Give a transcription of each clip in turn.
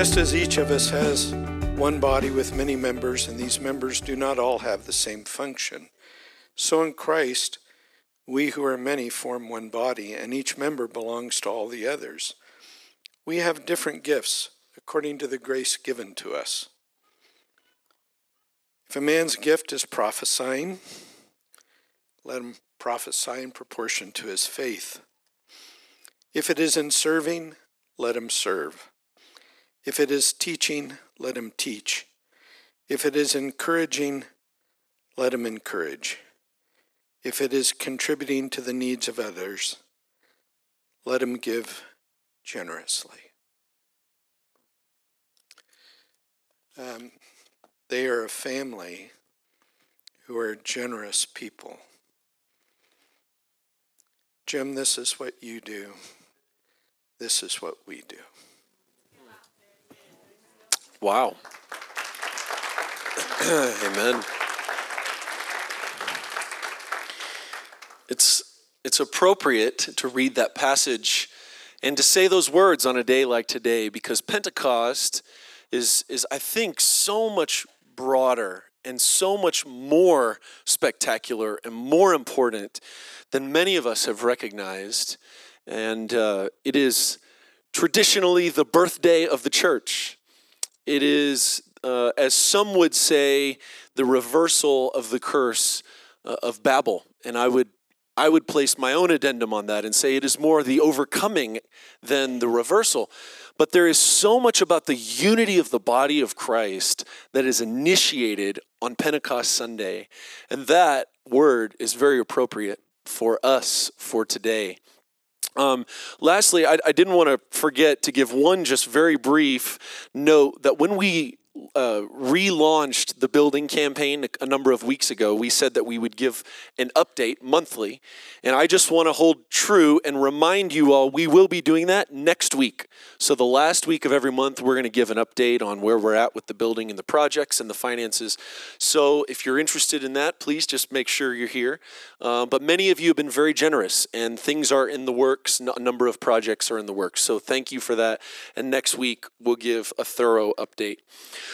Just as each of us has one body with many members, and these members do not all have the same function, so in Christ, we who are many form one body, and each member belongs to all the others. We have different gifts according to the grace given to us. If a man's gift is prophesying, let him prophesy in proportion to his faith. If it is in serving, let him serve. If it is teaching, let him teach. If it is encouraging, let him encourage. If it is contributing to the needs of others, let him give generously. Um, they are a family who are generous people. Jim, this is what you do. This is what we do. Wow. Amen. It's it's appropriate to read that passage and to say those words on a day like today because Pentecost is is I think so much broader and so much more spectacular and more important than many of us have recognized. And uh, it is traditionally the birthday of the church. It is, uh, as some would say, the reversal of the curse uh, of Babel. And I would, I would place my own addendum on that and say it is more the overcoming than the reversal. But there is so much about the unity of the body of Christ that is initiated on Pentecost Sunday. And that word is very appropriate for us for today. Um, lastly, I, I didn't want to forget to give one just very brief note that when we uh, relaunched the building campaign a number of weeks ago, we said that we would give an update monthly. And I just want to hold true and remind you all we will be doing that next week. So, the last week of every month, we're going to give an update on where we're at with the building and the projects and the finances. So, if you're interested in that, please just make sure you're here. Uh, but many of you have been very generous, and things are in the works. A number of projects are in the works. So, thank you for that. And next week, we'll give a thorough update.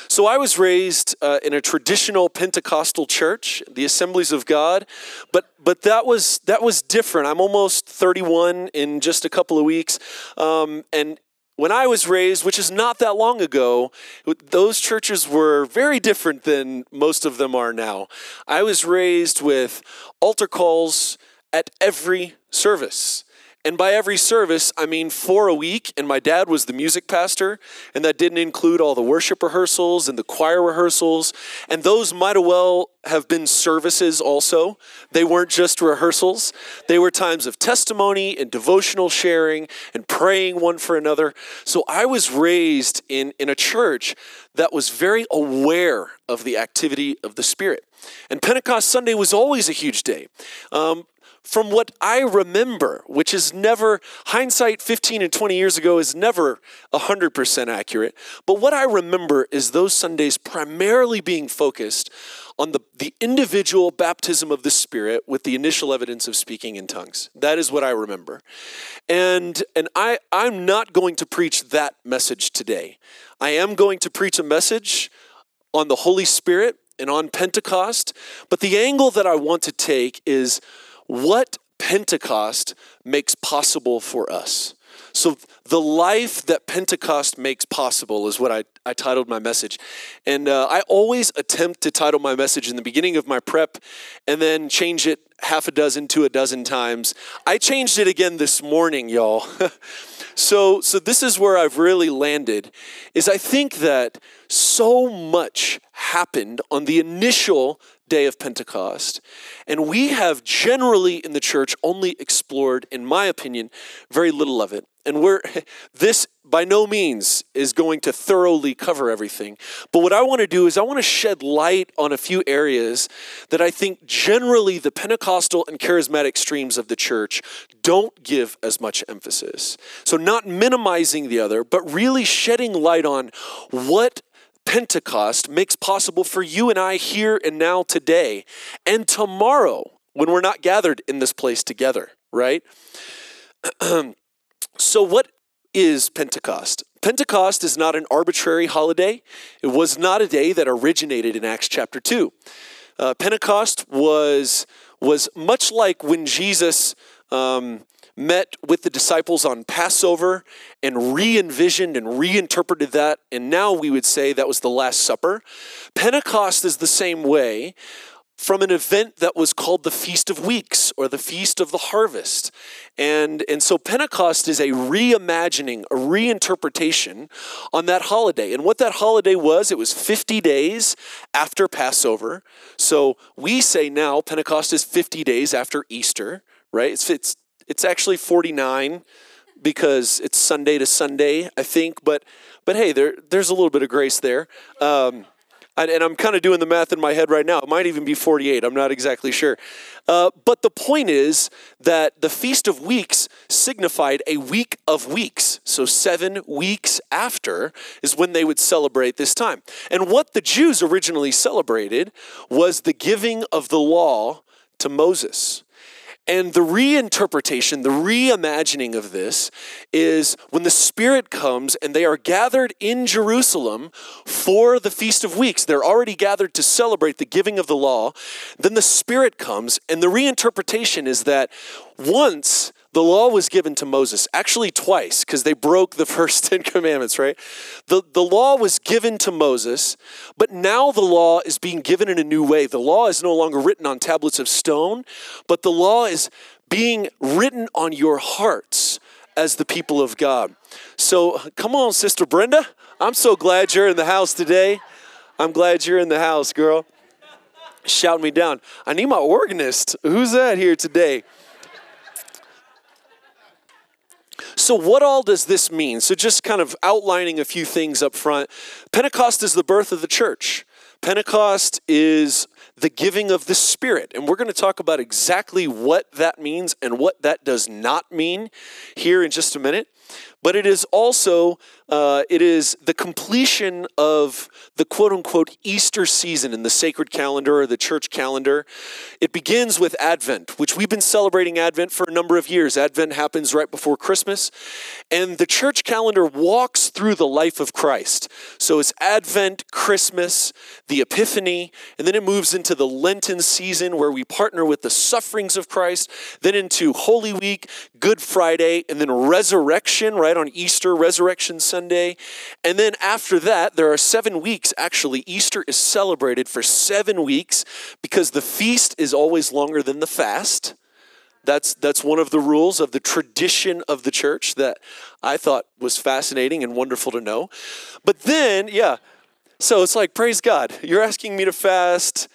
So I was raised uh, in a traditional Pentecostal church, the Assemblies of God, but but that was that was different. I'm almost 31 in just a couple of weeks, um, and when I was raised, which is not that long ago, those churches were very different than most of them are now. I was raised with altar calls at every service. And by every service, I mean four a week, and my dad was the music pastor, and that didn't include all the worship rehearsals and the choir rehearsals, and those might well have been services also. They weren't just rehearsals, they were times of testimony and devotional sharing and praying one for another. So I was raised in, in a church that was very aware of the activity of the Spirit. And Pentecost Sunday was always a huge day. Um, from what I remember, which is never, hindsight 15 and 20 years ago is never 100% accurate, but what I remember is those Sundays primarily being focused on the, the individual baptism of the Spirit with the initial evidence of speaking in tongues. That is what I remember. And, and I, I'm not going to preach that message today. I am going to preach a message on the Holy Spirit and on Pentecost, but the angle that I want to take is what Pentecost makes possible for us. So, the life that Pentecost makes possible is what I, I titled my message. And uh, I always attempt to title my message in the beginning of my prep and then change it half a dozen to a dozen times. I changed it again this morning, y'all. so, so this is where I've really landed is I think that so much happened on the initial day of Pentecost. And we have generally in the church only explored, in my opinion, very little of it. And we're, this by no means is going to thoroughly cover everything. But what I want to do is I want to shed light on a few areas that I think generally the Pentecostal and charismatic streams of the church don't give as much emphasis. So, not minimizing the other, but really shedding light on what Pentecost makes possible for you and I here and now today and tomorrow when we're not gathered in this place together, right? so, what is Pentecost? Pentecost is not an arbitrary holiday. It was not a day that originated in Acts chapter 2. Uh, Pentecost was, was much like when Jesus um, met with the disciples on Passover and re envisioned and reinterpreted that, and now we would say that was the Last Supper. Pentecost is the same way from an event that was called the Feast of Weeks or the Feast of the Harvest. And, and so Pentecost is a reimagining, a reinterpretation on that holiday. And what that holiday was, it was 50 days after Passover. So we say now Pentecost is 50 days after Easter, right? It's, it's, it's actually 49 because it's Sunday to Sunday, I think. But, but hey, there, there's a little bit of grace there. Um, and I'm kind of doing the math in my head right now. It might even be 48. I'm not exactly sure. Uh, but the point is that the Feast of Weeks signified a week of weeks. So, seven weeks after is when they would celebrate this time. And what the Jews originally celebrated was the giving of the law to Moses. And the reinterpretation, the reimagining of this is when the Spirit comes and they are gathered in Jerusalem for the Feast of Weeks. They're already gathered to celebrate the giving of the law. Then the Spirit comes, and the reinterpretation is that once the law was given to Moses, actually twice, because they broke the first Ten Commandments, right? The, the law was given to Moses, but now the law is being given in a new way. The law is no longer written on tablets of stone, but the law is being written on your hearts as the people of God. So come on, Sister Brenda. I'm so glad you're in the house today. I'm glad you're in the house, girl. Shout me down. I need my organist. Who's that here today? So, what all does this mean? So, just kind of outlining a few things up front. Pentecost is the birth of the church. Pentecost is the giving of the Spirit. And we're going to talk about exactly what that means and what that does not mean here in just a minute but it is also uh, it is the completion of the quote unquote Easter season in the sacred calendar or the church calendar. It begins with Advent, which we've been celebrating Advent for a number of years. Advent happens right before Christmas, and the church calendar walks through the life of Christ. So it's Advent, Christmas, the Epiphany, and then it moves into the Lenten season where we partner with the sufferings of Christ, then into Holy Week, Good Friday, and then resurrection, right on Easter, Resurrection Sunday. And then after that, there are seven weeks. Actually, Easter is celebrated for seven weeks because the feast is always longer than the fast. That's, that's one of the rules of the tradition of the church that I thought was fascinating and wonderful to know. But then, yeah, so it's like, praise God, you're asking me to fast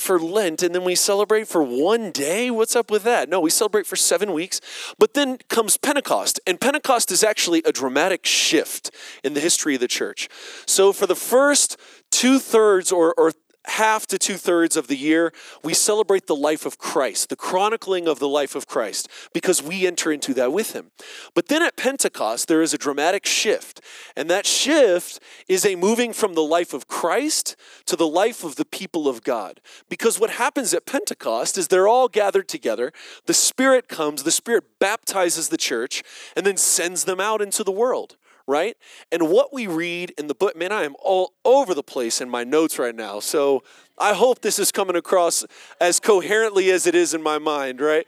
for Lent and then we celebrate for one day? What's up with that? No, we celebrate for seven weeks. But then comes Pentecost, and Pentecost is actually a dramatic shift in the history of the church. So for the first two thirds or, or half to two thirds of the year, we celebrate the life of Christ, the chronicling of the life of Christ, because we enter into that with him. But then at Pentecost, there is a dramatic shift. And that shift is a moving from the life of Christ to the life of the people of God. Because what happens at Pentecost is they're all gathered together, the Spirit comes, the Spirit baptizes the church, and then sends them out into the world right? And what we read in the book, man, I am all over the place in my notes right now. So I hope this is coming across as coherently as it is in my mind, right?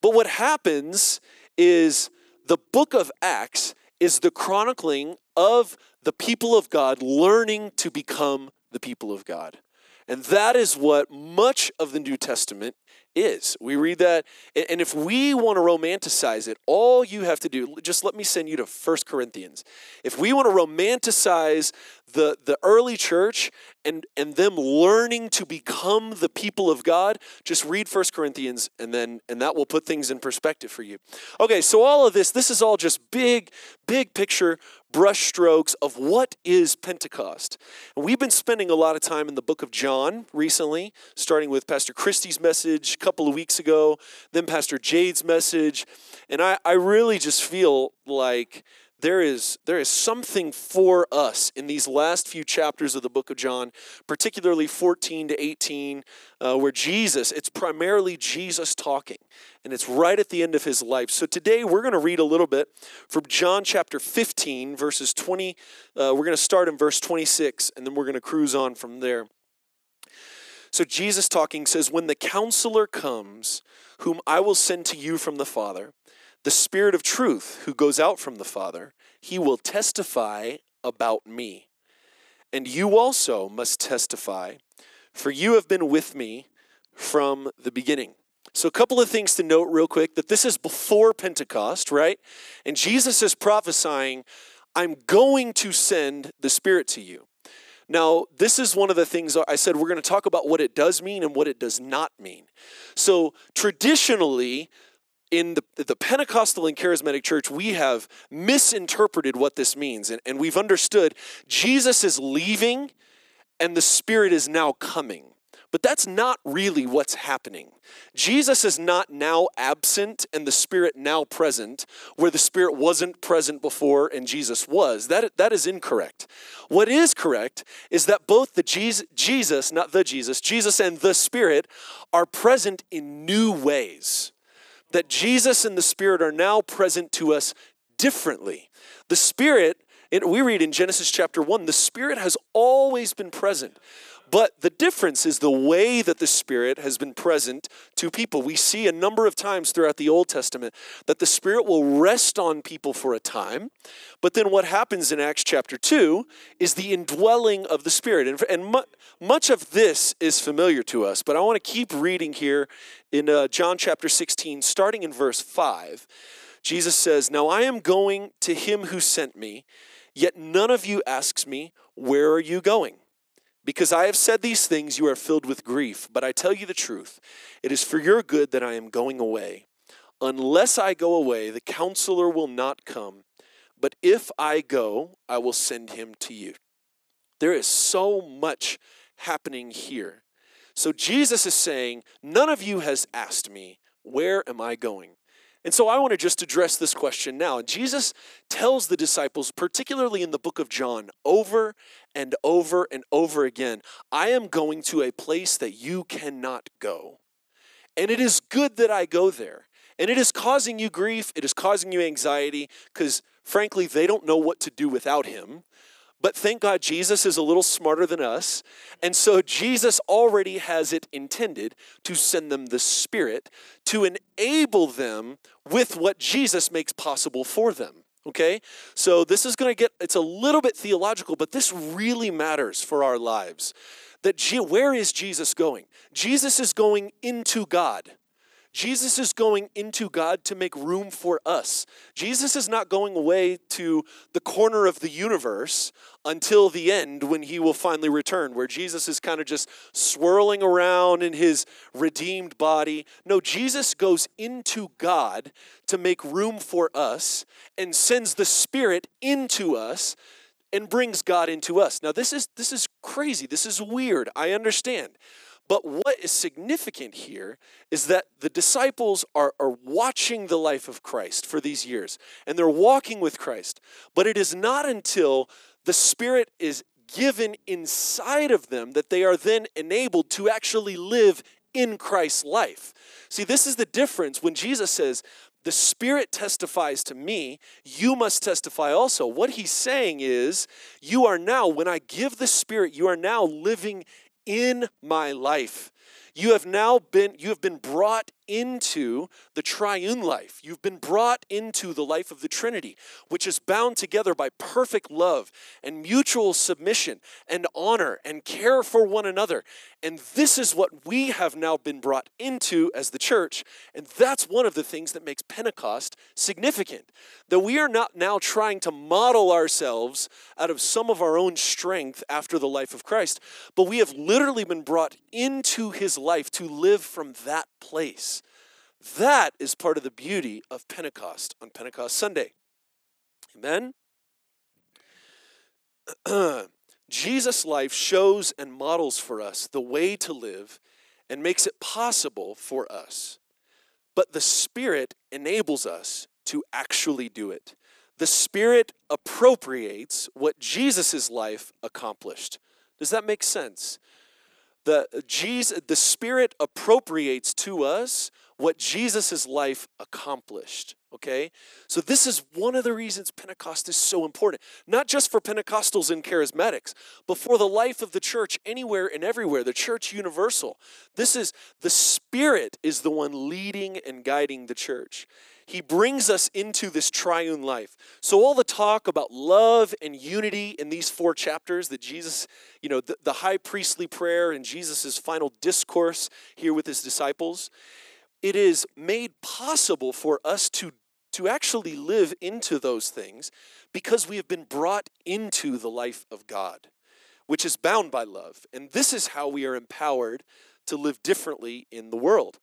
But what happens is the book of Acts is the chronicling of the people of God learning to become the people of God. And that is what much of the New Testament is. We read that, and if we want to romanticize it, all you have to do, just let me send you to First Corinthians. If we want to romanticize the, the early church and, and them learning to become the people of God, just read First Corinthians and then and that will put things in perspective for you. Okay, so all of this, this is all just big, big picture brushstrokes of what is Pentecost. And we've been spending a lot of time in the book of John recently, starting with Pastor Christie's message a couple of weeks ago, then Pastor Jade's message. And I, I really just feel like there is there is something for us in these last few chapters of the book of John, particularly 14 to 18, uh, where Jesus, it's primarily Jesus talking, and it's right at the end of his life. So today we're going to read a little bit from John chapter 15, verses 20. Uh, we're going to start in verse 26, and then we're going to cruise on from there. So Jesus talking says, When the counselor comes, whom I will send to you from the Father, the Spirit of truth who goes out from the Father, he will testify about me. And you also must testify, for you have been with me from the beginning. So, a couple of things to note real quick that this is before Pentecost, right? And Jesus is prophesying, I'm going to send the Spirit to you. Now, this is one of the things I said we're going to talk about what it does mean and what it does not mean. So, traditionally, in the, the Pentecostal and charismatic church, we have misinterpreted what this means. And, and we've understood Jesus is leaving and the Spirit is now coming. But that's not really what's happening. Jesus is not now absent and the Spirit now present, where the Spirit wasn't present before and Jesus was. That, that is incorrect. What is correct is that both the Jesus, Jesus, not the Jesus, Jesus and the Spirit are present in new ways that Jesus and the Spirit are now present to us differently. The Spirit, we read in Genesis chapter 1, the Spirit has always been present. But the difference is the way that the Spirit has been present to people. We see a number of times throughout the Old Testament that the Spirit will rest on people for a time, but then what happens in Acts chapter 2 is the indwelling of the Spirit. And, and mu- much of this is familiar to us, but I want to keep reading here in uh, John chapter 16, starting in verse 5. Jesus says, Now I am going to him who sent me, yet none of you asks me, Where are you going? Because I have said these things, you are filled with grief. But I tell you the truth, it is for your good that I am going away. Unless I go away, the counselor will not come. But if I go, I will send him to you. There is so much happening here. So Jesus is saying, None of you has asked me, Where am I going? And so I want to just address this question now. Jesus tells the disciples, particularly in the book of John, over and over and over again, I am going to a place that you cannot go. And it is good that I go there. And it is causing you grief, it is causing you anxiety, because frankly, they don't know what to do without him. But thank God Jesus is a little smarter than us. And so Jesus already has it intended to send them the Spirit to enable them with what Jesus makes possible for them. Okay? So this is going to get, it's a little bit theological, but this really matters for our lives. That G, where is Jesus going? Jesus is going into God. Jesus is going into God to make room for us. Jesus is not going away to the corner of the universe until the end when he will finally return, where Jesus is kind of just swirling around in his redeemed body. No, Jesus goes into God to make room for us and sends the Spirit into us and brings God into us. Now this is this is crazy. This is weird. I understand. But what is significant here is that the disciples are, are watching the life of Christ for these years and they're walking with Christ. But it is not until the Spirit is given inside of them that they are then enabled to actually live in Christ's life. See, this is the difference when Jesus says, the Spirit testifies to me, you must testify also. What he's saying is, you are now, when I give the Spirit, you are now living in my life. You have now been you have been brought into the triune life. You've been brought into the life of the Trinity, which is bound together by perfect love and mutual submission and honor and care for one another. And this is what we have now been brought into as the church. And that's one of the things that makes Pentecost significant. That we are not now trying to model ourselves out of some of our own strength after the life of Christ, but we have literally been brought into his life to live from that place. That is part of the beauty of Pentecost on Pentecost Sunday. Amen? Jesus' life shows and models for us the way to live and makes it possible for us. But the Spirit enables us to actually do it. the Spirit appropriates what Jesus' life accomplished. Does that make sense? The, Jesus, the Spirit appropriates to us what Jesus' life accomplished. Okay? So, this is one of the reasons Pentecost is so important. Not just for Pentecostals and charismatics, but for the life of the church anywhere and everywhere, the church universal. This is the Spirit is the one leading and guiding the church. He brings us into this triune life. So, all the talk about love and unity in these four chapters that Jesus, you know, the, the high priestly prayer and Jesus' final discourse here with his disciples, it is made possible for us to, to actually live into those things because we have been brought into the life of God, which is bound by love. And this is how we are empowered to live differently in the world.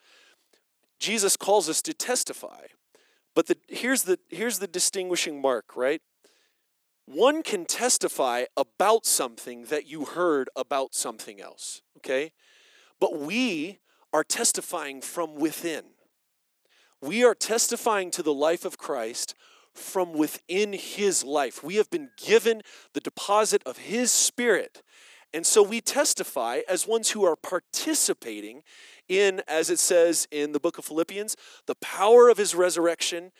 Jesus calls us to testify. But the, here's, the, here's the distinguishing mark, right? One can testify about something that you heard about something else, okay? But we are testifying from within. We are testifying to the life of Christ from within his life. We have been given the deposit of his spirit. And so we testify as ones who are participating in, as it says in the book of Philippians, the power of his resurrection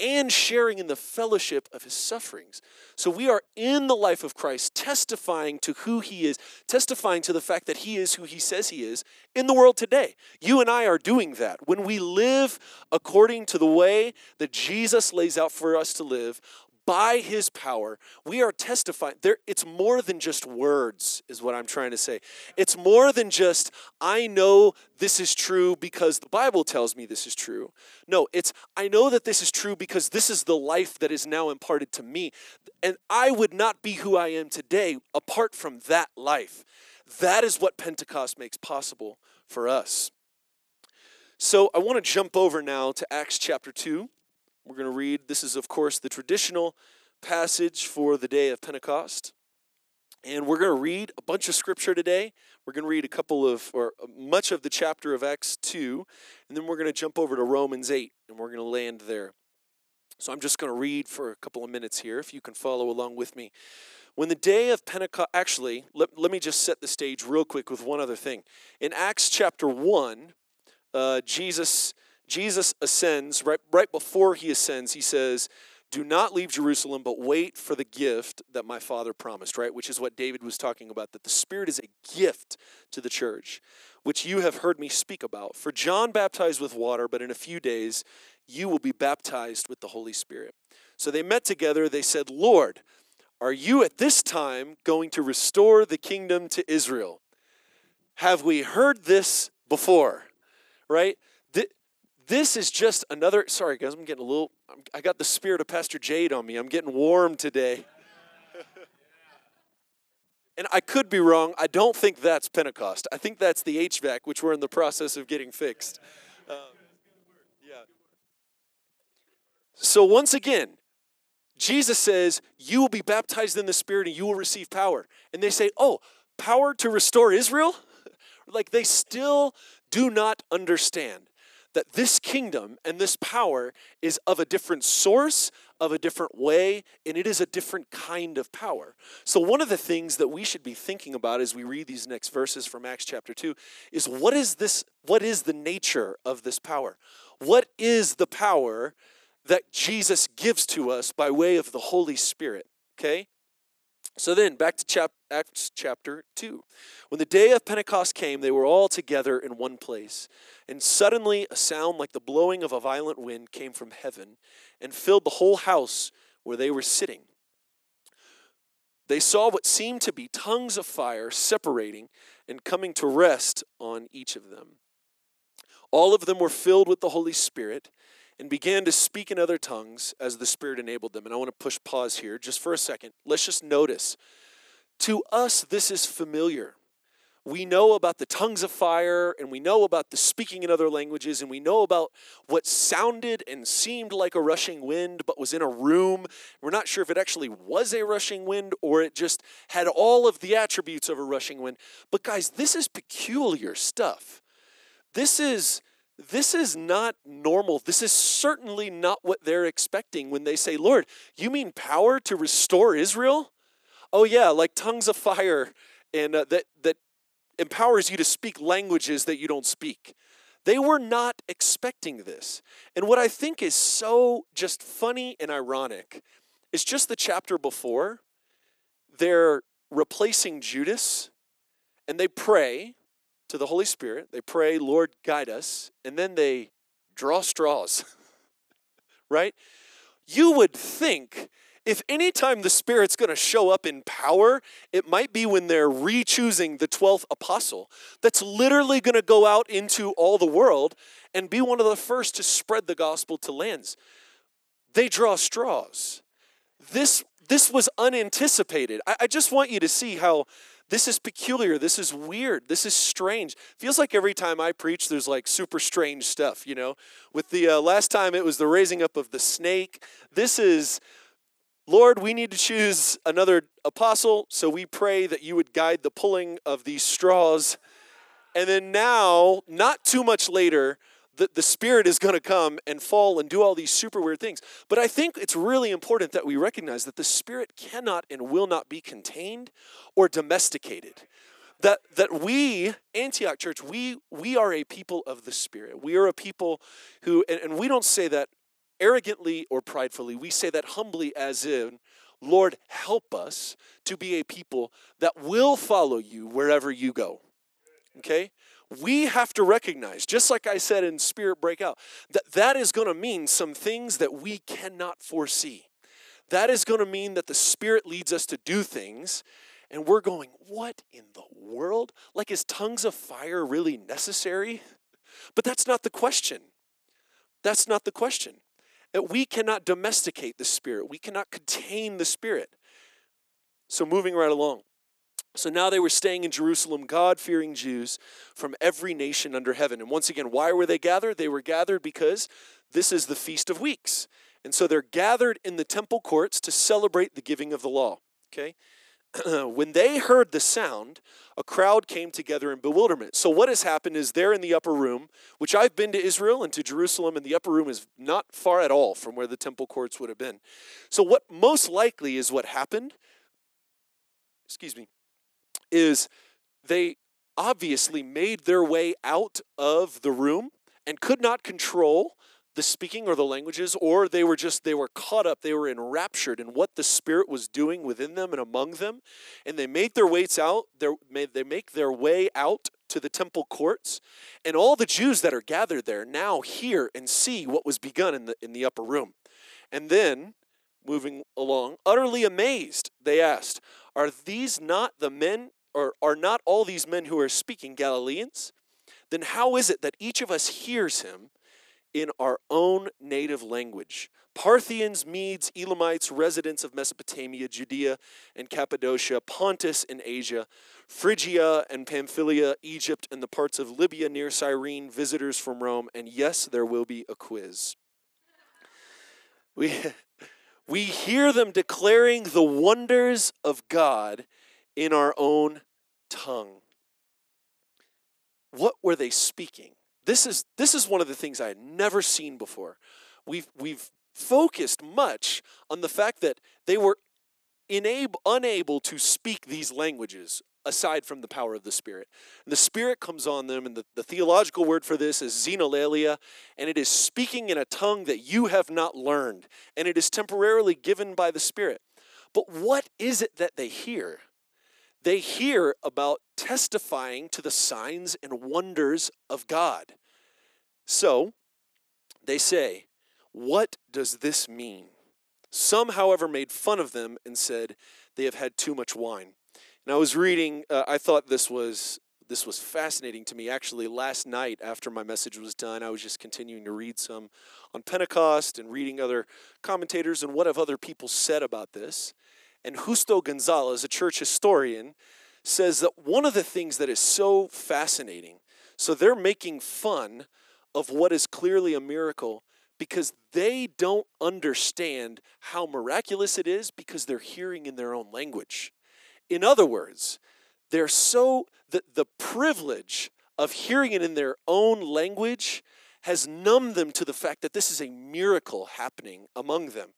and sharing in the fellowship of his sufferings. So we are in the life of Christ, testifying to who he is, testifying to the fact that he is who he says he is in the world today. You and I are doing that. When we live according to the way that Jesus lays out for us to live, by his power, we are testifying. There, it's more than just words, is what I'm trying to say. It's more than just, I know this is true because the Bible tells me this is true. No, it's, I know that this is true because this is the life that is now imparted to me. And I would not be who I am today apart from that life. That is what Pentecost makes possible for us. So I want to jump over now to Acts chapter 2. We're going to read, this is, of course, the traditional passage for the day of Pentecost. And we're going to read a bunch of scripture today. We're going to read a couple of, or much of the chapter of Acts 2, and then we're going to jump over to Romans 8, and we're going to land there. So I'm just going to read for a couple of minutes here, if you can follow along with me. When the day of Pentecost, actually, let, let me just set the stage real quick with one other thing. In Acts chapter 1, uh, Jesus Jesus ascends, right, right before he ascends, he says, Do not leave Jerusalem, but wait for the gift that my Father promised, right? Which is what David was talking about, that the Spirit is a gift to the church, which you have heard me speak about. For John baptized with water, but in a few days you will be baptized with the Holy Spirit. So they met together. They said, Lord, are you at this time going to restore the kingdom to Israel? Have we heard this before? Right? This is just another, sorry guys, I'm getting a little, I got the spirit of Pastor Jade on me. I'm getting warm today. and I could be wrong. I don't think that's Pentecost. I think that's the HVAC, which we're in the process of getting fixed. Um, yeah. So once again, Jesus says, You will be baptized in the Spirit and you will receive power. And they say, Oh, power to restore Israel? like they still do not understand that this kingdom and this power is of a different source, of a different way, and it is a different kind of power. So, one of the things that we should be thinking about as we read these next verses from Acts chapter 2 is what is this, what is the nature of this power? What is the power that Jesus gives to us by way of the Holy Spirit? Okay? So then, back to chap- Acts chapter 2. When the day of Pentecost came, they were all together in one place. And suddenly, a sound like the blowing of a violent wind came from heaven and filled the whole house where they were sitting. They saw what seemed to be tongues of fire separating and coming to rest on each of them. All of them were filled with the Holy Spirit and began to speak in other tongues as the Spirit enabled them. And I want to push pause here just for a second. Let's just notice. To us, this is familiar. We know about the tongues of fire, and we know about the speaking in other languages, and we know about what sounded and seemed like a rushing wind, but was in a room. We're not sure if it actually was a rushing wind or it just had all of the attributes of a rushing wind. But, guys, this is peculiar stuff. This is this is not normal. This is certainly not what they're expecting when they say, Lord, you mean power to restore Israel? Oh, yeah, like tongues of fire and uh, that, that empowers you to speak languages that you don't speak. They were not expecting this. And what I think is so just funny and ironic is just the chapter before, they're replacing Judas and they pray to the Holy Spirit. They pray, Lord, guide us. And then they draw straws, right? You would think if anytime the Spirit's going to show up in power, it might be when they're re choosing the 12th apostle that's literally going to go out into all the world and be one of the first to spread the gospel to lands. They draw straws. This, this was unanticipated. I, I just want you to see how this is peculiar. This is weird. This is strange. Feels like every time I preach, there's like super strange stuff, you know? With the uh, last time, it was the raising up of the snake. This is, Lord, we need to choose another apostle, so we pray that you would guide the pulling of these straws. And then now, not too much later, the, the Spirit is going to come and fall and do all these super weird things. But I think it's really important that we recognize that the Spirit cannot and will not be contained or domesticated. That, that we, Antioch Church, we, we are a people of the Spirit. We are a people who, and, and we don't say that arrogantly or pridefully, we say that humbly, as in, Lord, help us to be a people that will follow you wherever you go. Okay? We have to recognize, just like I said in Spirit Breakout, that that is going to mean some things that we cannot foresee. That is going to mean that the Spirit leads us to do things, and we're going, What in the world? Like, is tongues of fire really necessary? But that's not the question. That's not the question. That we cannot domesticate the Spirit, we cannot contain the Spirit. So, moving right along. So now they were staying in Jerusalem, God fearing Jews from every nation under heaven. And once again, why were they gathered? They were gathered because this is the Feast of Weeks. And so they're gathered in the temple courts to celebrate the giving of the law. Okay? when they heard the sound, a crowd came together in bewilderment. So, what has happened is they're in the upper room, which I've been to Israel and to Jerusalem, and the upper room is not far at all from where the temple courts would have been. So, what most likely is what happened, excuse me, is they obviously made their way out of the room and could not control the speaking or the languages or they were just they were caught up they were enraptured in what the spirit was doing within them and among them. And they made their ways out they make their way out to the temple courts. And all the jews that are gathered there now hear and see what was begun in the in the upper room. And then moving along utterly amazed they asked are these not the men are not all these men who are speaking Galileans? Then how is it that each of us hears him in our own native language? Parthians, Medes, Elamites, residents of Mesopotamia, Judea and Cappadocia, Pontus and Asia, Phrygia and Pamphylia, Egypt and the parts of Libya near Cyrene, visitors from Rome, and yes, there will be a quiz. We, we hear them declaring the wonders of God in our own tongue. What were they speaking? This is, this is one of the things I had never seen before. We've, we've focused much on the fact that they were inable, unable to speak these languages aside from the power of the Spirit. And the Spirit comes on them, and the, the theological word for this is xenolalia, and it is speaking in a tongue that you have not learned, and it is temporarily given by the Spirit. But what is it that they hear? They hear about testifying to the signs and wonders of God. So they say, What does this mean? Some, however, made fun of them and said they have had too much wine. And I was reading, uh, I thought this was this was fascinating to me. Actually, last night after my message was done, I was just continuing to read some on Pentecost and reading other commentators and what have other people said about this. And Justo Gonzalez, a church historian, says that one of the things that is so fascinating, so they're making fun of what is clearly a miracle because they don't understand how miraculous it is because they're hearing in their own language. In other words, they're so, the, the privilege of hearing it in their own language has numbed them to the fact that this is a miracle happening among them.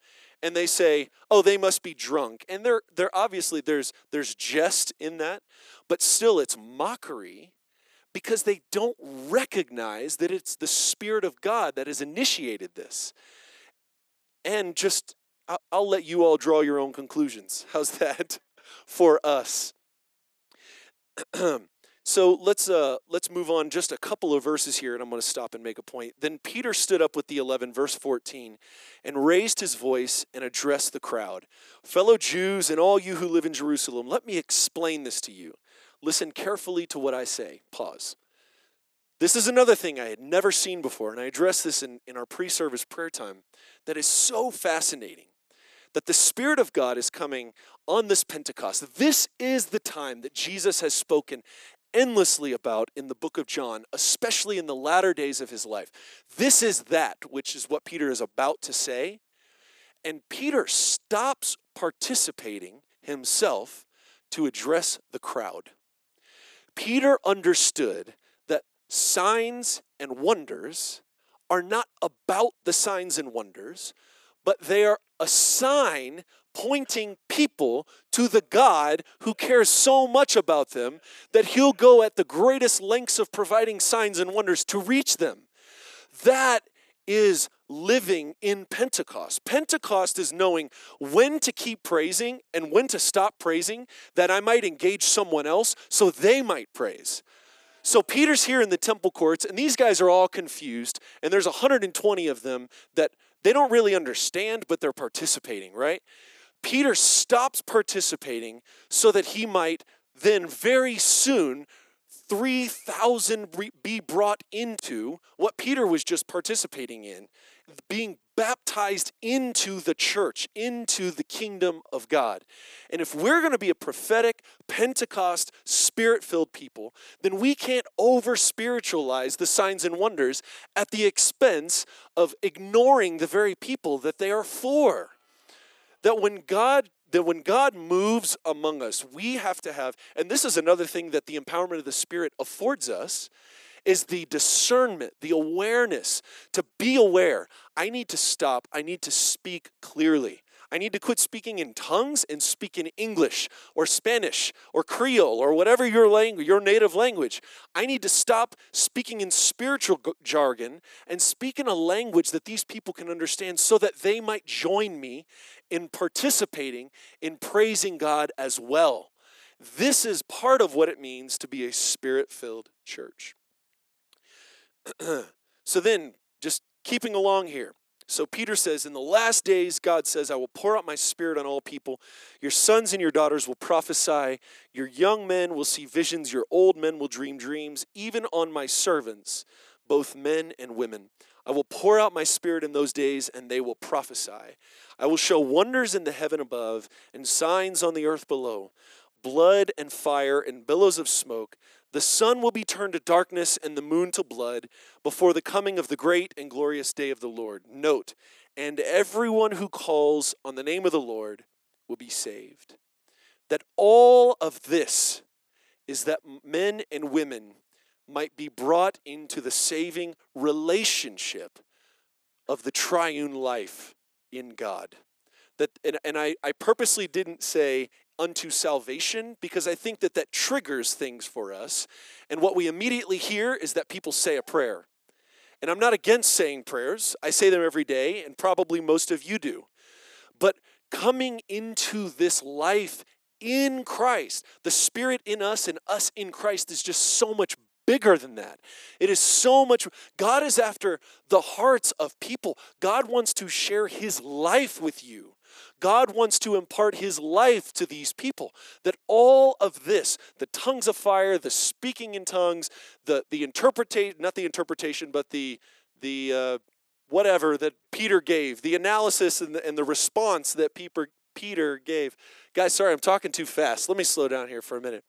And they say, "Oh, they must be drunk." And they're obviously there's there's jest in that, but still it's mockery because they don't recognize that it's the spirit of God that has initiated this. And just I'll, I'll let you all draw your own conclusions. How's that for us? So let's uh, let's move on just a couple of verses here, and I'm going to stop and make a point. Then Peter stood up with the eleven, verse 14, and raised his voice and addressed the crowd. Fellow Jews and all you who live in Jerusalem, let me explain this to you. Listen carefully to what I say. Pause. This is another thing I had never seen before, and I addressed this in, in our pre service prayer time that is so fascinating that the Spirit of God is coming on this Pentecost. This is the time that Jesus has spoken endlessly about in the book of John, especially in the latter days of his life. This is that, which is what Peter is about to say. And Peter stops participating himself to address the crowd. Peter understood that signs and wonders are not about the signs and wonders, but they are a sign pointing people to the God who cares so much about them that he'll go at the greatest lengths of providing signs and wonders to reach them. That is living in Pentecost. Pentecost is knowing when to keep praising and when to stop praising, that I might engage someone else so they might praise. So Peter's here in the temple courts, and these guys are all confused, and there's 120 of them that they don't really understand, but they're participating, right? Peter stops participating so that he might then very soon 3,000 be brought into what Peter was just participating in, being baptized into the church, into the kingdom of God. And if we're going to be a prophetic, Pentecost, spirit filled people, then we can't over spiritualize the signs and wonders at the expense of ignoring the very people that they are for that when God that when God moves among us, we have to have, and this is another thing that the empowerment of the Spirit affords us, is the discernment, the awareness to be aware. I need to stop. I need to speak clearly. I need to quit speaking in tongues and speak in English or Spanish or Creole or whatever your language, your native language. I need to stop speaking in spiritual jargon and speak in a language that these people can understand so that they might join me in participating in praising God as well. This is part of what it means to be a spirit filled church. so then, just keeping along here. So Peter says, In the last days, God says, I will pour out my spirit on all people. Your sons and your daughters will prophesy. Your young men will see visions. Your old men will dream dreams, even on my servants, both men and women. I will pour out my spirit in those days, and they will prophesy. I will show wonders in the heaven above and signs on the earth below blood and fire and billows of smoke. The sun will be turned to darkness and the moon to blood before the coming of the great and glorious day of the Lord. Note, and everyone who calls on the name of the Lord will be saved. That all of this is that men and women might be brought into the saving relationship of the triune life in God. That, and, and I, I purposely didn't say unto salvation because I think that that triggers things for us. And what we immediately hear is that people say a prayer. And I'm not against saying prayers, I say them every day, and probably most of you do. But coming into this life in Christ, the Spirit in us and us in Christ is just so much bigger than that. It is so much. God is after the hearts of people. God wants to share His life with you. God wants to impart his life to these people. That all of this, the tongues of fire, the speaking in tongues, the, the interpretation, not the interpretation, but the, the uh, whatever that Peter gave, the analysis and the, and the response that Peter, Peter gave. Guys, sorry, I'm talking too fast. Let me slow down here for a minute.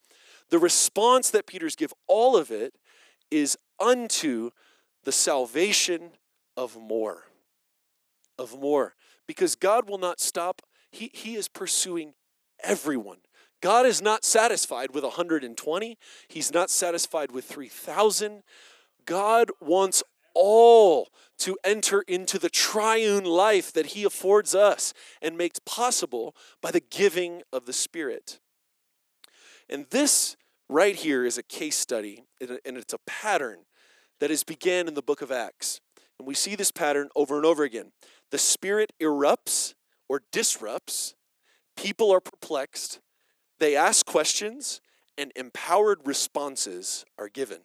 The response that Peter's give, all of it is unto the salvation of more. Of more because God will not stop. He, he is pursuing everyone. God is not satisfied with 120, He's not satisfied with 3,000. God wants all to enter into the triune life that he affords us and makes possible by the giving of the Spirit. And this right here is a case study, and it's a pattern that is began in the book of Acts. And we see this pattern over and over again. The Spirit erupts or disrupts, people are perplexed, they ask questions, and empowered responses are given.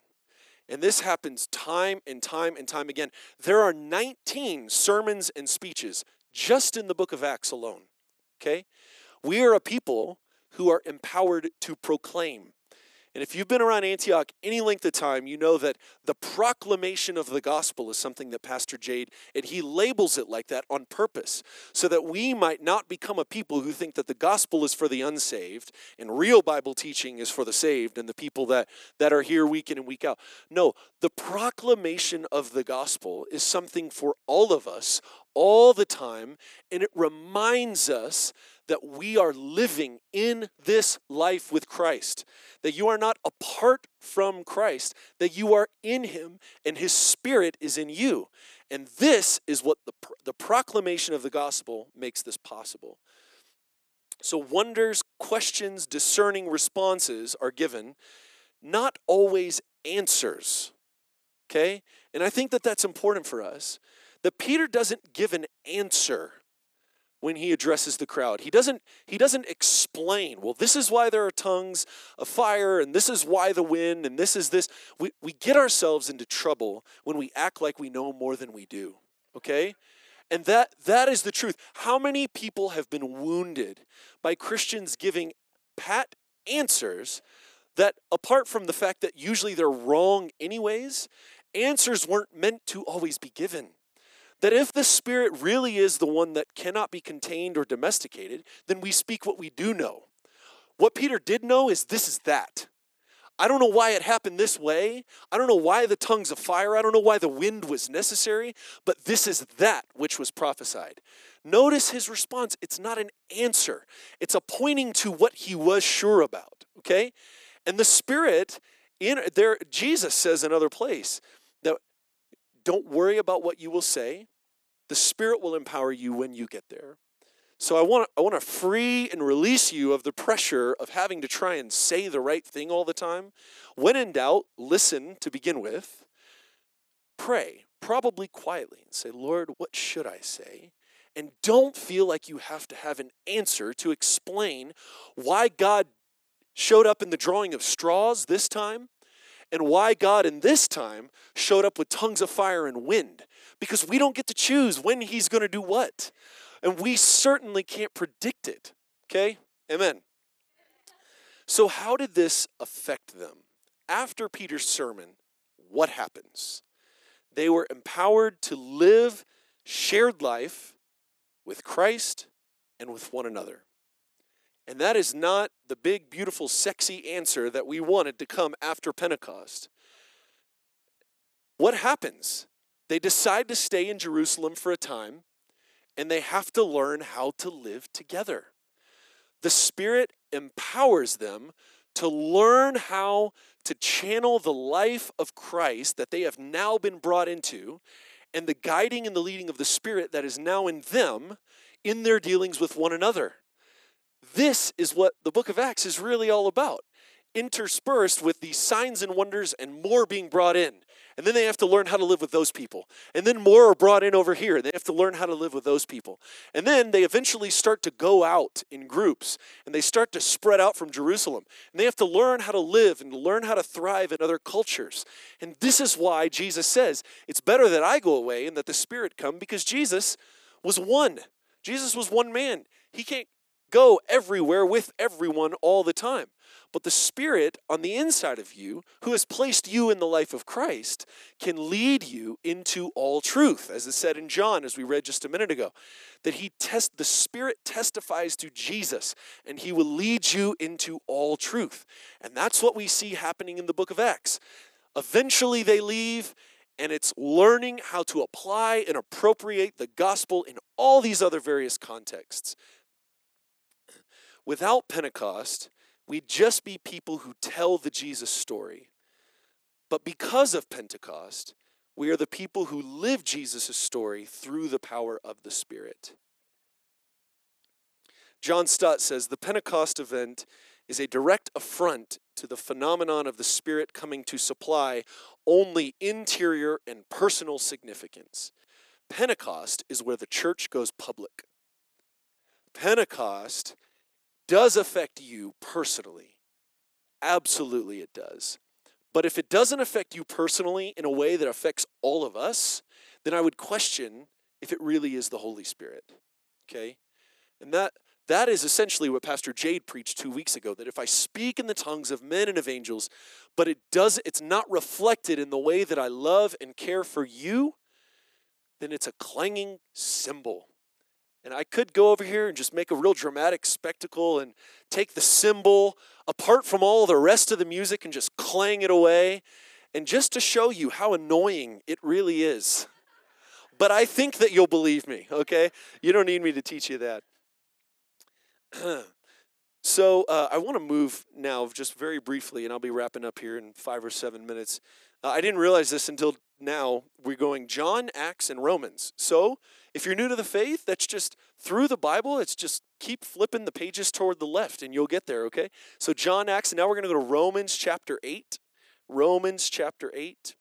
And this happens time and time and time again. There are 19 sermons and speeches just in the book of Acts alone. Okay? We are a people who are empowered to proclaim. And if you've been around Antioch any length of time, you know that the proclamation of the gospel is something that Pastor Jade, and he labels it like that on purpose, so that we might not become a people who think that the gospel is for the unsaved and real Bible teaching is for the saved and the people that, that are here week in and week out. No, the proclamation of the gospel is something for all of us all the time, and it reminds us that we are living in this life with Christ, that you are not apart from Christ, that you are in Him and His Spirit is in you. And this is what the, the proclamation of the gospel makes this possible. So, wonders, questions, discerning responses are given, not always answers. Okay? And I think that that's important for us. That Peter doesn't give an answer when he addresses the crowd. He doesn't he doesn't explain, well, this is why there are tongues of fire and this is why the wind and this is this. We we get ourselves into trouble when we act like we know more than we do. Okay? And that that is the truth. How many people have been wounded by Christians giving pat answers that apart from the fact that usually they're wrong anyways, answers weren't meant to always be given. That if the Spirit really is the one that cannot be contained or domesticated, then we speak what we do know. What Peter did know is this is that. I don't know why it happened this way. I don't know why the tongues of fire. I don't know why the wind was necessary, but this is that which was prophesied. Notice his response. It's not an answer, it's a pointing to what he was sure about, okay? And the Spirit, in there, Jesus says another place, don't worry about what you will say. The Spirit will empower you when you get there. So I want I want to free and release you of the pressure of having to try and say the right thing all the time. When in doubt, listen to begin with. Pray, probably quietly, and say, "Lord, what should I say?" And don't feel like you have to have an answer to explain why God showed up in the drawing of straws this time and why God in this time showed up with tongues of fire and wind. Because we don't get to choose when He's going to do what. And we certainly can't predict it. Okay? Amen. So, how did this affect them? After Peter's sermon, what happens? They were empowered to live shared life with Christ and with one another. And that is not the big, beautiful, sexy answer that we wanted to come after Pentecost. What happens? They decide to stay in Jerusalem for a time, and they have to learn how to live together. The Spirit empowers them to learn how to channel the life of Christ that they have now been brought into and the guiding and the leading of the Spirit that is now in them in their dealings with one another. This is what the book of Acts is really all about, interspersed with these signs and wonders and more being brought in. And then they have to learn how to live with those people. And then more are brought in over here. They have to learn how to live with those people. And then they eventually start to go out in groups and they start to spread out from Jerusalem. And they have to learn how to live and learn how to thrive in other cultures. And this is why Jesus says, It's better that I go away and that the Spirit come because Jesus was one. Jesus was one man. He can't go everywhere with everyone all the time. But the Spirit on the inside of you, who has placed you in the life of Christ, can lead you into all truth, as it said in John, as we read just a minute ago. That he test the Spirit testifies to Jesus, and he will lead you into all truth. And that's what we see happening in the book of Acts. Eventually they leave, and it's learning how to apply and appropriate the gospel in all these other various contexts. Without Pentecost, we'd just be people who tell the Jesus story. But because of Pentecost, We are the people who live Jesus' story through the power of the Spirit. John Stott says the Pentecost event is a direct affront to the phenomenon of the Spirit coming to supply only interior and personal significance. Pentecost is where the church goes public. Pentecost does affect you personally. Absolutely, it does. But if it doesn't affect you personally in a way that affects all of us, then I would question if it really is the Holy Spirit. Okay? And that that is essentially what Pastor Jade preached 2 weeks ago that if I speak in the tongues of men and of angels, but it does it's not reflected in the way that I love and care for you, then it's a clanging cymbal. And I could go over here and just make a real dramatic spectacle and take the cymbal apart from all the rest of the music and just clang it away. And just to show you how annoying it really is. But I think that you'll believe me, okay? You don't need me to teach you that. so uh, I want to move now just very briefly, and I'll be wrapping up here in five or seven minutes. Uh, I didn't realize this until now. We're going John, Acts, and Romans. So if you're new to the faith, that's just through the Bible. It's just keep flipping the pages toward the left, and you'll get there. Okay. So John, Acts, and now we're going to go to Romans chapter eight. Romans chapter eight.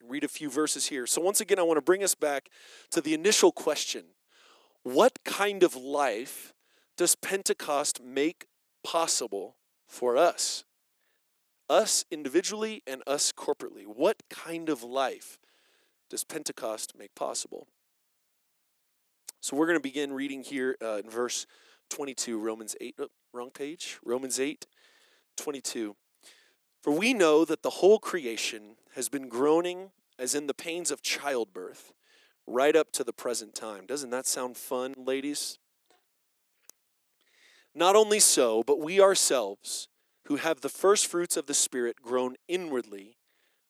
Read a few verses here. So once again, I want to bring us back to the initial question: What kind of life does Pentecost make possible for us? Us individually and us corporately. What kind of life does Pentecost make possible? So we're going to begin reading here uh, in verse 22, Romans 8. Oh, wrong page. Romans 8, 22. For we know that the whole creation has been groaning as in the pains of childbirth right up to the present time. Doesn't that sound fun, ladies? Not only so, but we ourselves, who have the first fruits of the Spirit, groan inwardly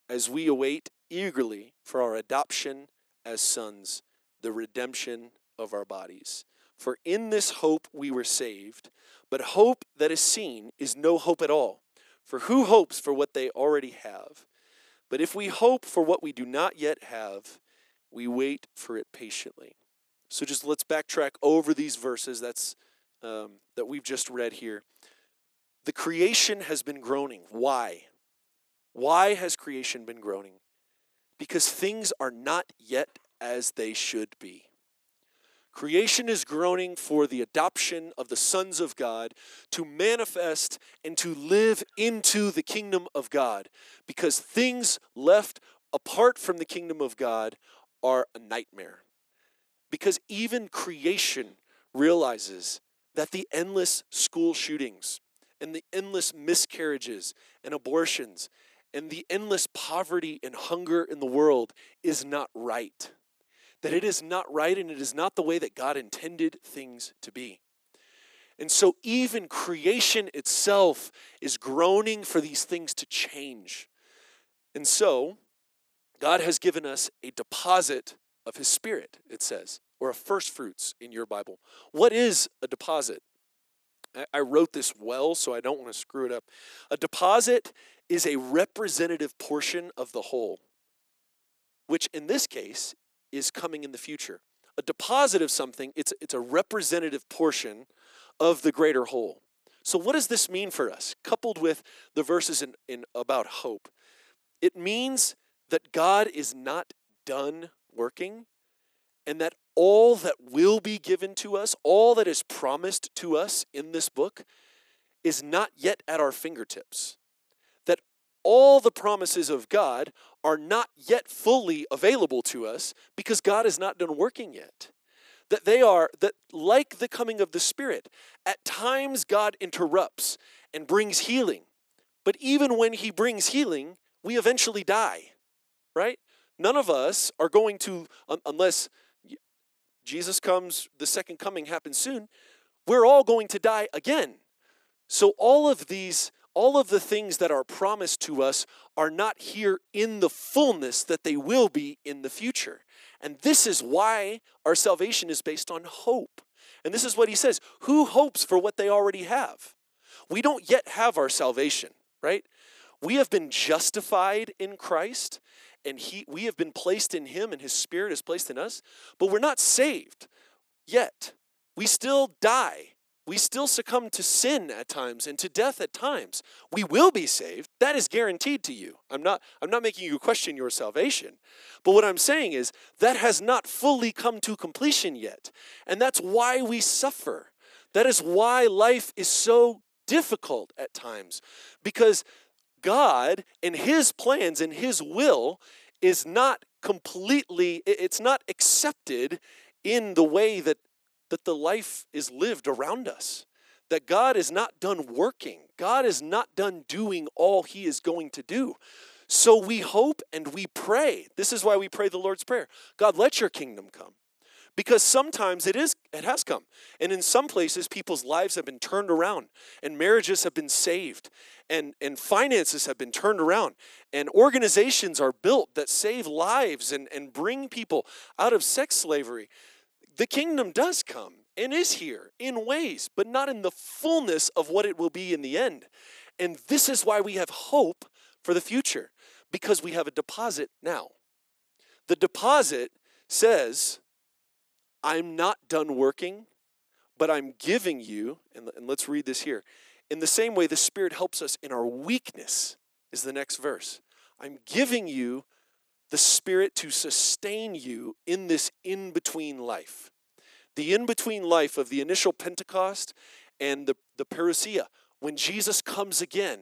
as we await eagerly for our adoption as sons, the redemption of our bodies. For in this hope we were saved, but hope that is seen is no hope at all. For who hopes for what they already have? But if we hope for what we do not yet have, we wait for it patiently. So just let's backtrack over these verses. That's um, that we've just read here. The creation has been groaning. Why? Why has creation been groaning? Because things are not yet as they should be. Creation is groaning for the adoption of the sons of God to manifest and to live into the kingdom of God because things left apart from the kingdom of God are a nightmare. Because even creation realizes that the endless school shootings and the endless miscarriages and abortions and the endless poverty and hunger in the world is not right. That it is not right and it is not the way that God intended things to be. And so, even creation itself is groaning for these things to change. And so, God has given us a deposit of His Spirit, it says or a first fruits in your Bible. What is a deposit? I wrote this well, so I don't want to screw it up. A deposit is a representative portion of the whole, which in this case is coming in the future. A deposit of something, it's, it's a representative portion of the greater whole. So, what does this mean for us? Coupled with the verses in, in about hope, it means that God is not done working and that all that will be given to us, all that is promised to us in this book, is not yet at our fingertips. All the promises of God are not yet fully available to us because God is not done working yet. That they are, that like the coming of the Spirit, at times God interrupts and brings healing. But even when He brings healing, we eventually die, right? None of us are going to, unless Jesus comes, the second coming happens soon, we're all going to die again. So all of these all of the things that are promised to us are not here in the fullness that they will be in the future. And this is why our salvation is based on hope. And this is what he says Who hopes for what they already have? We don't yet have our salvation, right? We have been justified in Christ, and he we have been placed in him and his spirit is placed in us, but we're not saved yet. We still die. We still succumb to sin at times and to death at times. We will be saved. That is guaranteed to you. I'm not I'm not making you question your salvation. But what I'm saying is that has not fully come to completion yet. And that's why we suffer. That is why life is so difficult at times because God and his plans and his will is not completely it's not accepted in the way that that the life is lived around us that God is not done working God is not done doing all he is going to do. So we hope and we pray. This is why we pray the Lord's prayer. God let your kingdom come. Because sometimes it is it has come. And in some places people's lives have been turned around and marriages have been saved and and finances have been turned around and organizations are built that save lives and and bring people out of sex slavery the kingdom does come and is here in ways but not in the fullness of what it will be in the end and this is why we have hope for the future because we have a deposit now the deposit says I'm not done working, but I'm giving you, and, and let's read this here. In the same way, the Spirit helps us in our weakness, is the next verse. I'm giving you the Spirit to sustain you in this in between life. The in between life of the initial Pentecost and the, the parousia, when Jesus comes again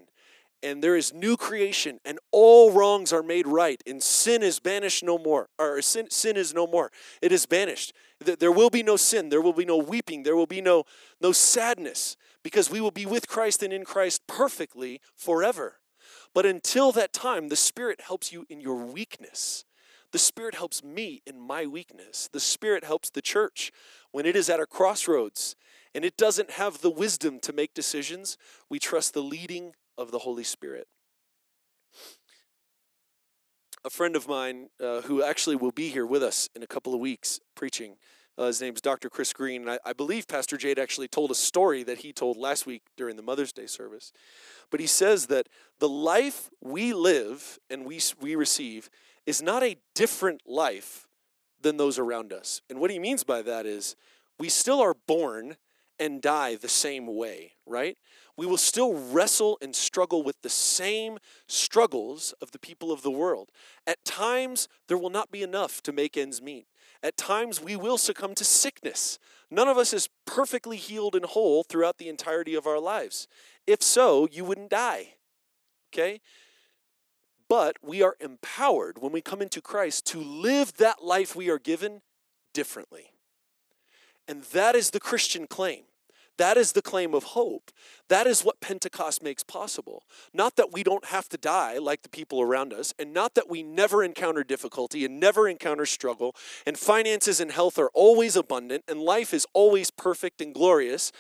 and there is new creation and all wrongs are made right and sin is banished no more or sin, sin is no more. It is banished. There will be no sin. There will be no weeping. There will be no no sadness because we will be with christ and in christ perfectly forever but until that time the spirit helps you in your weakness. The spirit helps me in my weakness. The spirit helps the church when it is at a crossroads and it doesn't have the wisdom to make decisions. We trust the leading of the Holy Spirit. A friend of mine uh, who actually will be here with us in a couple of weeks preaching, uh, his name's Dr. Chris Green. And I, I believe Pastor Jade actually told a story that he told last week during the Mother's Day service. But he says that the life we live and we, we receive is not a different life than those around us. And what he means by that is we still are born and die the same way, right? we will still wrestle and struggle with the same struggles of the people of the world. At times, there will not be enough to make ends meet. At times, we will succumb to sickness. None of us is perfectly healed and whole throughout the entirety of our lives. If so, you wouldn't die. Okay? But we are empowered when we come into Christ to live that life we are given differently. And that is the Christian claim. That is the claim of hope. That is what Pentecost makes possible. Not that we don't have to die like the people around us, and not that we never encounter difficulty and never encounter struggle, and finances and health are always abundant, and life is always perfect and glorious.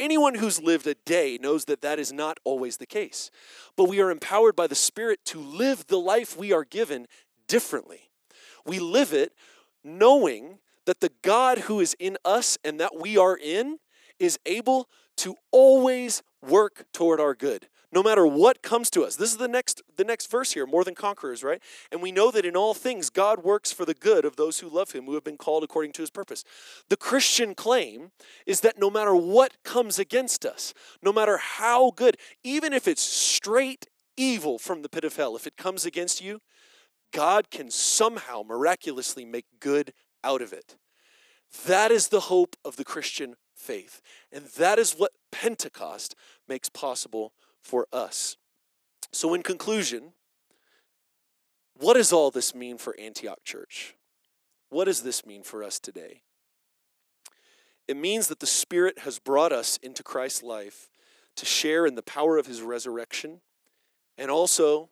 Anyone who's lived a day knows that that is not always the case. But we are empowered by the Spirit to live the life we are given differently. We live it knowing that the God who is in us and that we are in is able to always work toward our good no matter what comes to us. This is the next the next verse here more than conquerors right? And we know that in all things god works for the good of those who love him who have been called according to his purpose. The christian claim is that no matter what comes against us no matter how good even if it's straight evil from the pit of hell if it comes against you god can somehow miraculously make good out of it. That is the hope of the christian faith. And that is what Pentecost makes possible for us. So, in conclusion, what does all this mean for Antioch Church? What does this mean for us today? It means that the Spirit has brought us into Christ's life to share in the power of his resurrection and also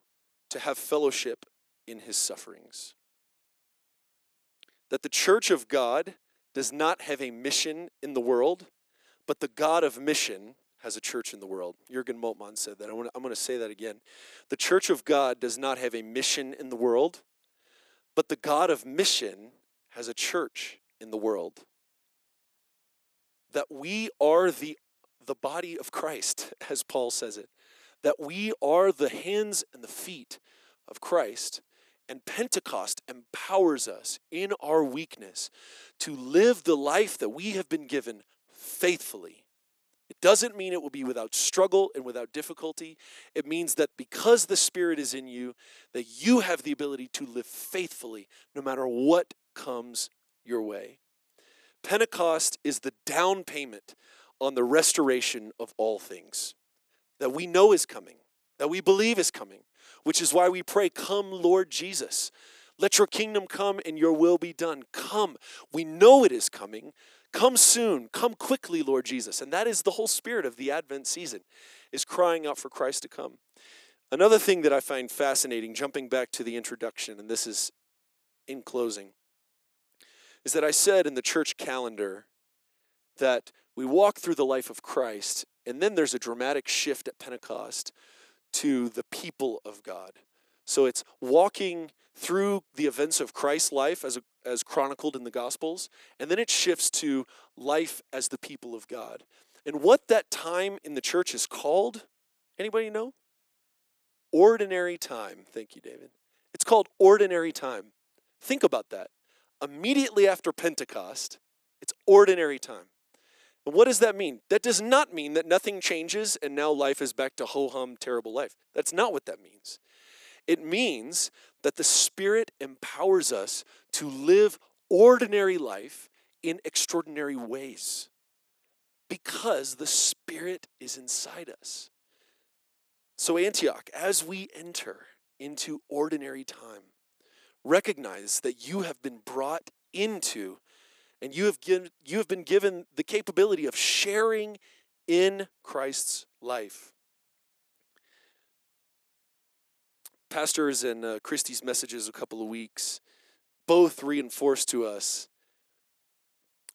to have fellowship in his sufferings. That the church of God does not have a mission in the world, but the God of mission has a church in the world. Jurgen Moltmann said that. I'm going to say that again. The church of God does not have a mission in the world, but the God of mission has a church in the world. That we are the, the body of Christ, as Paul says it. That we are the hands and the feet of Christ, And Pentecost empowers us in our weakness to live the life that we have been given faithfully. It doesn't mean it will be without struggle and without difficulty. It means that because the Spirit is in you, that you have the ability to live faithfully no matter what comes your way. Pentecost is the down payment on the restoration of all things that we know is coming, that we believe is coming, which is why we pray, Come, Lord Jesus. Let your kingdom come and your will be done. Come. We know it is coming. Come soon. Come quickly, Lord Jesus. And that is the whole spirit of the Advent season, is crying out for Christ to come. Another thing that I find fascinating, jumping back to the introduction, and this is in closing, is that I said in the church calendar that we walk through the life of Christ, and then there's a dramatic shift at Pentecost to the people of God. So it's walking through the events of Christ's life as, as chronicled in the Gospels, and then it shifts to life as the people of God. And what that time in the church is called, anybody know? Ordinary time. Thank you, David. It's called ordinary time. Think about that. Immediately after Pentecost, it's ordinary time. What does that mean? That does not mean that nothing changes and now life is back to ho hum, terrible life. That's not what that means. It means that the Spirit empowers us to live ordinary life in extraordinary ways because the Spirit is inside us. So, Antioch, as we enter into ordinary time, recognize that you have been brought into and you have, given, you have been given the capability of sharing in Christ's life. Pastors and uh, Christie's messages a couple of weeks both reinforced to us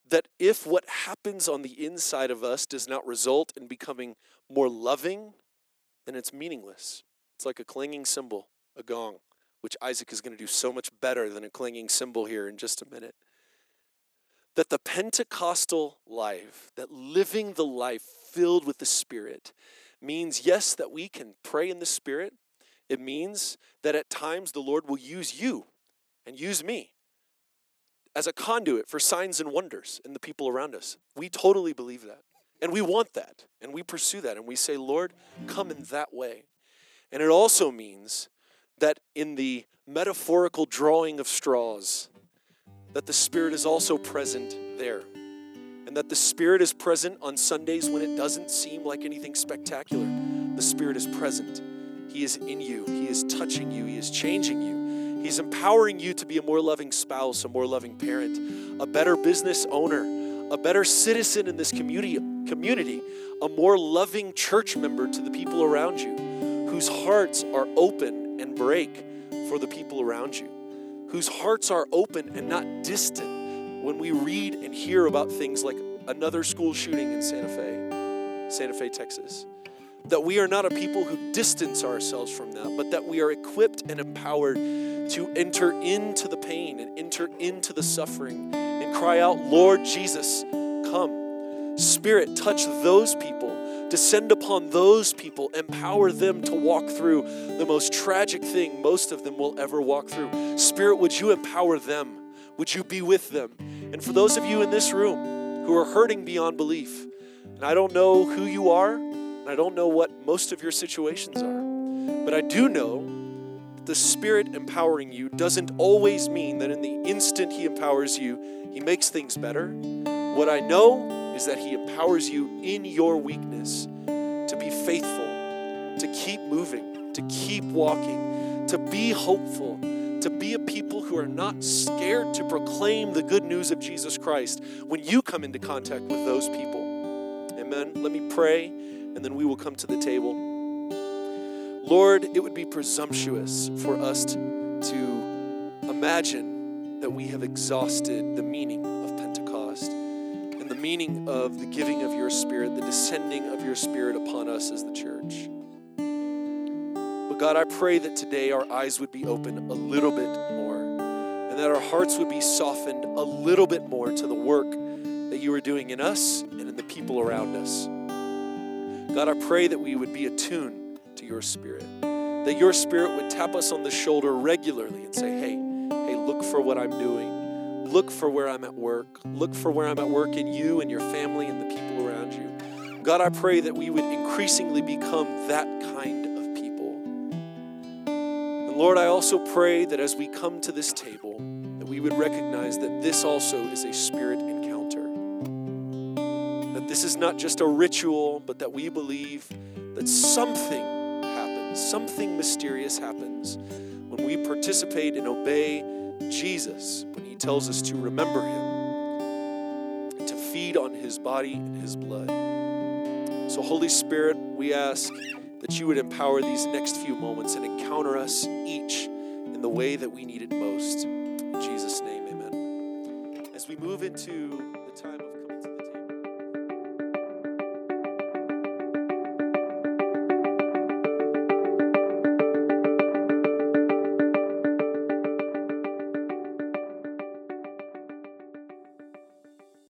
that if what happens on the inside of us does not result in becoming more loving, then it's meaningless. It's like a clanging cymbal, a gong, which Isaac is going to do so much better than a clanging cymbal here in just a minute that the Pentecostal life, that living the life filled with the Spirit, means yes, that we can pray in the Spirit. It means that at times the Lord will use you and use me as a conduit for signs and wonders in the people around us. We totally believe that. And we want that. And we pursue that. And we say, Lord, come in that way. And it also means that in the metaphorical drawing of straws, that the Spirit is also present there. And that the Spirit is present on Sundays when it doesn't seem like anything spectacular. The Spirit is present. He is in you, He is touching you, He is changing you. He's empowering you to be a more loving spouse, a more loving parent, a better business owner, a better citizen in this community, community, a more loving church member to the people around you, whose hearts are open and break for the people around you whose hearts are open and not distant when we read and hear about things like another school shooting in Santa Fe, Santa Fe, Texas. That we are not a people who distance ourselves from that, but that we are equipped and empowered to enter into the pain and enter into the suffering and cry out, Lord Jesus, come. Spirit, touch those people descend upon those people, empower them to walk through the most tragic thing most of them will ever walk through. Spirit, would you empower them? Would you be with them? And for those of you in this room who are hurting beyond belief, and I don't know who you are, and I don't know what most of your situations are, but I do know that the Spirit empowering you doesn't always mean that in the instant He empowers you, He makes things better. What I know is that He empowers you in your weakness to be faithful, to keep moving, to keep walking, to be hopeful, to be a people who are not scared to proclaim the good news of Jesus Christ when you come into contact with those people. Amen. Let me pray, and then we will come to the table. Lord, it would be presumptuous for us to, imagine that we have exhausted the meaning meaning of the giving of your Spirit, the descending of your Spirit upon us as the church. But God, I pray that today our eyes would be open a little bit more and that our hearts would be softened a little bit more to the work that you are doing in us and in the people around us. God, I pray that we would be attuned to your Spirit that your spirit would tap us on the shoulder regularly and say, hey, hey, look for what I'm doing. Look for where I'm at work. Look for where I'm at work in you and your family and the people around you. God, I pray that we would increasingly become that kind of people. And Lord, I also pray that as we come to this table, that we would recognize that this also is a spirit encounter. That this is not just a ritual, but that we believe that something happens, something mysterious happens when we participate and obey Jesus when he tells us to remember him and to feed on his body and his blood. So, Holy Spirit, we ask that you would empower these next few moments and encounter us each in the way that we need it most. In Jesus' name, amen. As we move into